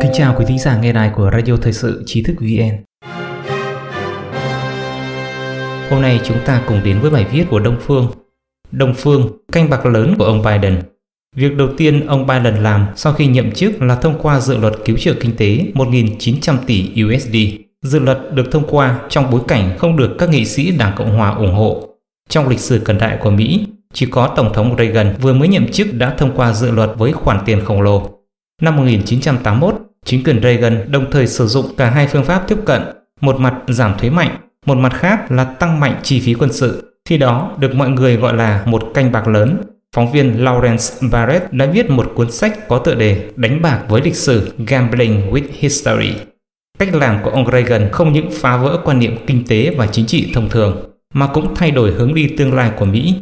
Kính chào quý thính giả nghe đài của Radio Thời sự Trí thức VN. Hôm nay chúng ta cùng đến với bài viết của Đông Phương. Đông Phương, canh bạc lớn của ông Biden. Việc đầu tiên ông Biden làm sau khi nhậm chức là thông qua dự luật cứu trợ kinh tế 1.900 tỷ USD. Dự luật được thông qua trong bối cảnh không được các nghị sĩ Đảng Cộng Hòa ủng hộ. Trong lịch sử cận đại của Mỹ, chỉ có Tổng thống Reagan vừa mới nhậm chức đã thông qua dự luật với khoản tiền khổng lồ. Năm 1981, chính quyền Reagan đồng thời sử dụng cả hai phương pháp tiếp cận, một mặt giảm thuế mạnh, một mặt khác là tăng mạnh chi phí quân sự. Khi đó được mọi người gọi là một canh bạc lớn. Phóng viên Lawrence Barrett đã viết một cuốn sách có tựa đề Đánh bạc với lịch sử Gambling with History. Cách làm của ông Reagan không những phá vỡ quan niệm kinh tế và chính trị thông thường, mà cũng thay đổi hướng đi tương lai của Mỹ.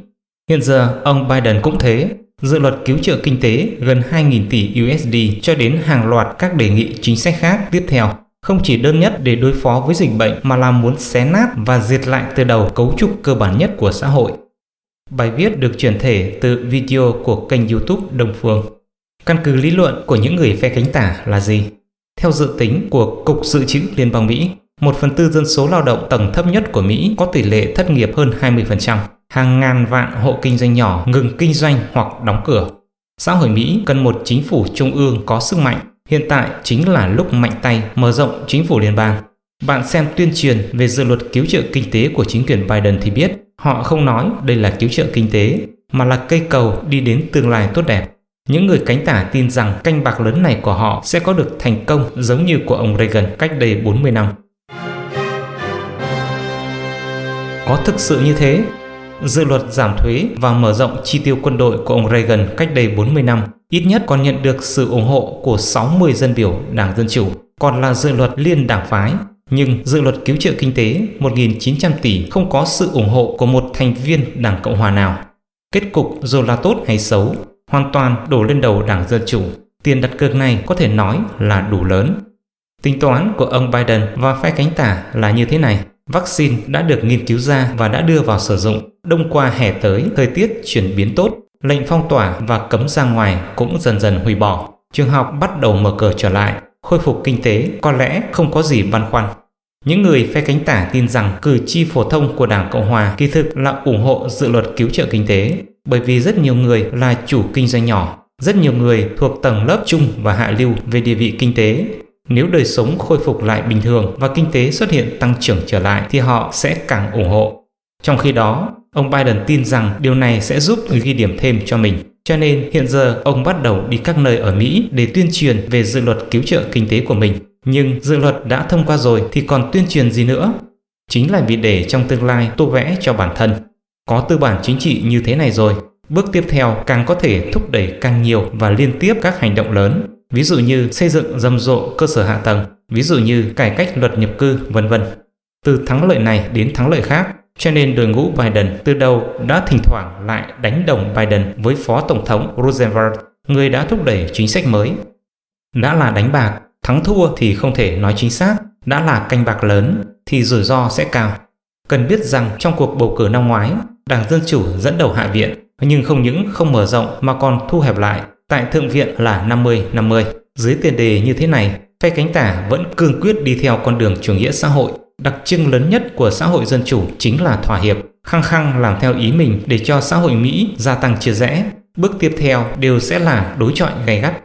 Hiện giờ, ông Biden cũng thế, dự luật cứu trợ kinh tế gần 2.000 tỷ USD cho đến hàng loạt các đề nghị chính sách khác tiếp theo. Không chỉ đơn nhất để đối phó với dịch bệnh mà là muốn xé nát và diệt lại từ đầu cấu trúc cơ bản nhất của xã hội. Bài viết được chuyển thể từ video của kênh YouTube Đông Phương. Căn cứ lý luận của những người phe cánh tả là gì? Theo dự tính của Cục Dự trữ Liên bang Mỹ, một phần tư dân số lao động tầng thấp nhất của Mỹ có tỷ lệ thất nghiệp hơn 20%. Hàng ngàn vạn hộ kinh doanh nhỏ ngừng kinh doanh hoặc đóng cửa. Xã hội Mỹ cần một chính phủ trung ương có sức mạnh. Hiện tại chính là lúc mạnh tay mở rộng chính phủ liên bang. Bạn xem tuyên truyền về dự luật cứu trợ kinh tế của chính quyền Biden thì biết, họ không nói đây là cứu trợ kinh tế, mà là cây cầu đi đến tương lai tốt đẹp. Những người cánh tả tin rằng canh bạc lớn này của họ sẽ có được thành công giống như của ông Reagan cách đây 40 năm. Có thực sự như thế? Dự luật giảm thuế và mở rộng chi tiêu quân đội của ông Reagan cách đây 40 năm ít nhất còn nhận được sự ủng hộ của 60 dân biểu Đảng Dân Chủ, còn là dự luật liên đảng phái. Nhưng dự luật cứu trợ kinh tế 1.900 tỷ không có sự ủng hộ của một thành viên Đảng Cộng Hòa nào. Kết cục dù là tốt hay xấu, hoàn toàn đổ lên đầu Đảng Dân Chủ. Tiền đặt cược này có thể nói là đủ lớn. Tính toán của ông Biden và phe cánh tả là như thế này. Vaccine đã được nghiên cứu ra và đã đưa vào sử dụng. Đông qua hè tới, thời tiết chuyển biến tốt, lệnh phong tỏa và cấm ra ngoài cũng dần dần hủy bỏ. Trường học bắt đầu mở cửa trở lại, khôi phục kinh tế có lẽ không có gì băn khoăn. Những người phe cánh tả tin rằng cử tri phổ thông của Đảng Cộng Hòa kỳ thực là ủng hộ dự luật cứu trợ kinh tế, bởi vì rất nhiều người là chủ kinh doanh nhỏ, rất nhiều người thuộc tầng lớp trung và hạ lưu về địa vị kinh tế nếu đời sống khôi phục lại bình thường và kinh tế xuất hiện tăng trưởng trở lại thì họ sẽ càng ủng hộ. Trong khi đó, ông Biden tin rằng điều này sẽ giúp ghi điểm thêm cho mình. Cho nên hiện giờ ông bắt đầu đi các nơi ở Mỹ để tuyên truyền về dự luật cứu trợ kinh tế của mình. Nhưng dự luật đã thông qua rồi thì còn tuyên truyền gì nữa? Chính là vì để trong tương lai tô vẽ cho bản thân. Có tư bản chính trị như thế này rồi, bước tiếp theo càng có thể thúc đẩy càng nhiều và liên tiếp các hành động lớn ví dụ như xây dựng rầm rộ cơ sở hạ tầng, ví dụ như cải cách luật nhập cư, vân vân. Từ thắng lợi này đến thắng lợi khác, cho nên đội ngũ Biden từ đầu đã thỉnh thoảng lại đánh đồng Biden với Phó Tổng thống Roosevelt, người đã thúc đẩy chính sách mới. Đã là đánh bạc, thắng thua thì không thể nói chính xác, đã là canh bạc lớn thì rủi ro sẽ cao. Cần biết rằng trong cuộc bầu cử năm ngoái, Đảng Dân Chủ dẫn đầu Hạ viện, nhưng không những không mở rộng mà còn thu hẹp lại Tại Thượng viện là 50-50. Dưới tiền đề như thế này, phe cánh tả vẫn cương quyết đi theo con đường chủ nghĩa xã hội. Đặc trưng lớn nhất của xã hội dân chủ chính là thỏa hiệp, khăng khăng làm theo ý mình để cho xã hội Mỹ gia tăng chia rẽ. Bước tiếp theo đều sẽ là đối chọi gay gắt.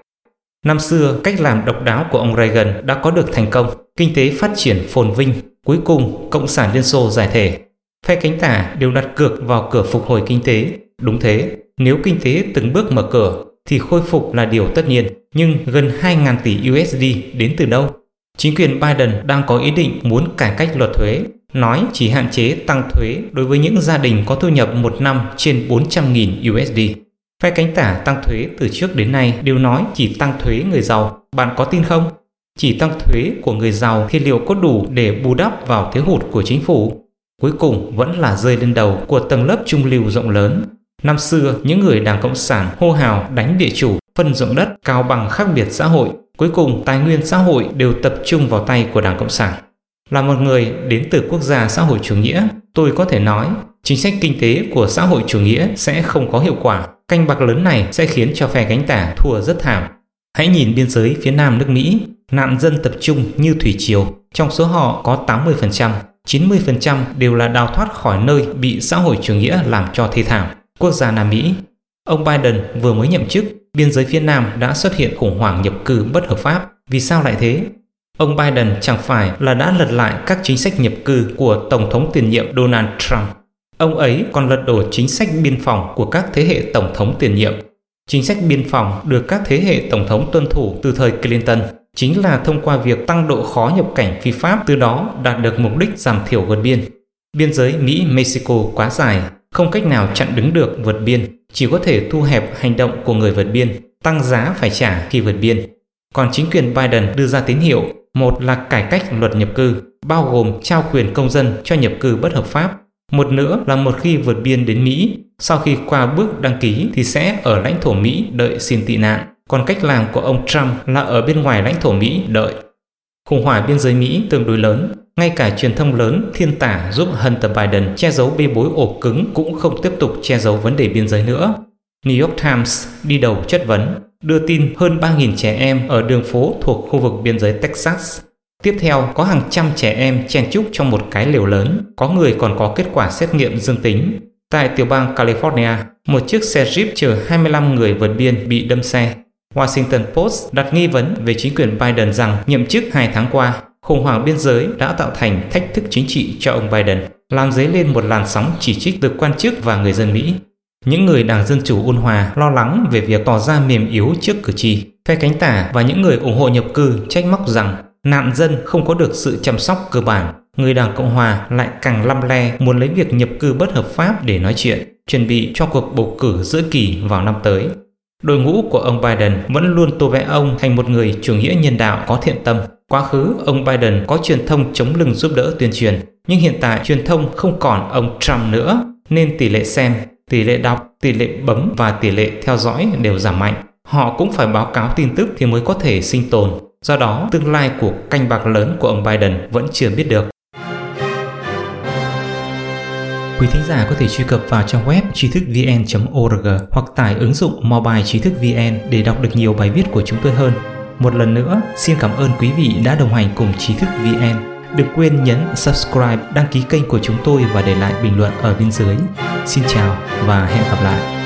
Năm xưa, cách làm độc đáo của ông Reagan đã có được thành công, kinh tế phát triển phồn vinh. Cuối cùng, Cộng sản Liên Xô giải thể. Phe cánh tả đều đặt cược vào cửa phục hồi kinh tế. Đúng thế, nếu kinh tế từng bước mở cửa, thì khôi phục là điều tất nhiên, nhưng gần 2.000 tỷ USD đến từ đâu? Chính quyền Biden đang có ý định muốn cải cách luật thuế, nói chỉ hạn chế tăng thuế đối với những gia đình có thu nhập một năm trên 400.000 USD. Phe cánh tả tăng thuế từ trước đến nay đều nói chỉ tăng thuế người giàu, bạn có tin không? Chỉ tăng thuế của người giàu thì liệu có đủ để bù đắp vào thiếu hụt của chính phủ? Cuối cùng vẫn là rơi lên đầu của tầng lớp trung lưu rộng lớn Năm xưa, những người Đảng Cộng sản hô hào đánh địa chủ, phân rộng đất, cao bằng khác biệt xã hội. Cuối cùng, tài nguyên xã hội đều tập trung vào tay của Đảng Cộng sản. Là một người đến từ quốc gia xã hội chủ nghĩa, tôi có thể nói chính sách kinh tế của xã hội chủ nghĩa sẽ không có hiệu quả. canh bạc lớn này sẽ khiến cho phe cánh tả thua rất thảm. Hãy nhìn biên giới phía nam nước Mỹ, nạn dân tập trung như thủy triều, trong số họ có 80%, 90% đều là đào thoát khỏi nơi bị xã hội chủ nghĩa làm cho thê thảm, quốc gia Nam Mỹ. Ông Biden vừa mới nhậm chức, biên giới phía Nam đã xuất hiện khủng hoảng nhập cư bất hợp pháp. Vì sao lại thế? Ông Biden chẳng phải là đã lật lại các chính sách nhập cư của Tổng thống tiền nhiệm Donald Trump. Ông ấy còn lật đổ chính sách biên phòng của các thế hệ Tổng thống tiền nhiệm. Chính sách biên phòng được các thế hệ Tổng thống tuân thủ từ thời Clinton chính là thông qua việc tăng độ khó nhập cảnh phi pháp từ đó đạt được mục đích giảm thiểu vượt biên. Biên giới Mỹ-Mexico quá dài, không cách nào chặn đứng được vượt biên, chỉ có thể thu hẹp hành động của người vượt biên, tăng giá phải trả khi vượt biên. Còn chính quyền Biden đưa ra tín hiệu, một là cải cách luật nhập cư, bao gồm trao quyền công dân cho nhập cư bất hợp pháp. Một nữa là một khi vượt biên đến Mỹ, sau khi qua bước đăng ký thì sẽ ở lãnh thổ Mỹ đợi xin tị nạn. Còn cách làm của ông Trump là ở bên ngoài lãnh thổ Mỹ đợi. Khủng hoảng biên giới Mỹ tương đối lớn, ngay cả truyền thông lớn thiên tả giúp Hunter Biden che giấu bê bối ổ cứng cũng không tiếp tục che giấu vấn đề biên giới nữa. New York Times đi đầu chất vấn, đưa tin hơn 3.000 trẻ em ở đường phố thuộc khu vực biên giới Texas. Tiếp theo có hàng trăm trẻ em chen chúc trong một cái lều lớn, có người còn có kết quả xét nghiệm dương tính. Tại tiểu bang California, một chiếc xe Jeep chở 25 người vượt biên bị đâm xe. Washington Post đặt nghi vấn về chính quyền Biden rằng nhậm chức 2 tháng qua, khủng hoảng biên giới đã tạo thành thách thức chính trị cho ông Biden, làm dấy lên một làn sóng chỉ trích từ quan chức và người dân Mỹ. Những người Đảng Dân Chủ ôn hòa lo lắng về việc tỏ ra mềm yếu trước cử tri. Phe cánh tả và những người ủng hộ nhập cư trách móc rằng nạn dân không có được sự chăm sóc cơ bản. Người Đảng Cộng Hòa lại càng lăm le muốn lấy việc nhập cư bất hợp pháp để nói chuyện, chuẩn bị cho cuộc bầu cử giữa kỳ vào năm tới. Đội ngũ của ông Biden vẫn luôn tô vẽ ông thành một người chủ nghĩa nhân đạo có thiện tâm. Quá khứ, ông Biden có truyền thông chống lưng giúp đỡ tuyên truyền, nhưng hiện tại truyền thông không còn ông Trump nữa, nên tỷ lệ xem, tỷ lệ đọc, tỷ lệ bấm và tỷ lệ theo dõi đều giảm mạnh. Họ cũng phải báo cáo tin tức thì mới có thể sinh tồn. Do đó, tương lai của canh bạc lớn của ông Biden vẫn chưa biết được. Quý thính giả có thể truy cập vào trang web trí thức vn.org hoặc tải ứng dụng mobile trí thức vn để đọc được nhiều bài viết của chúng tôi hơn. Một lần nữa, xin cảm ơn quý vị đã đồng hành cùng trí thức vn. Đừng quên nhấn subscribe, đăng ký kênh của chúng tôi và để lại bình luận ở bên dưới. Xin chào và hẹn gặp lại.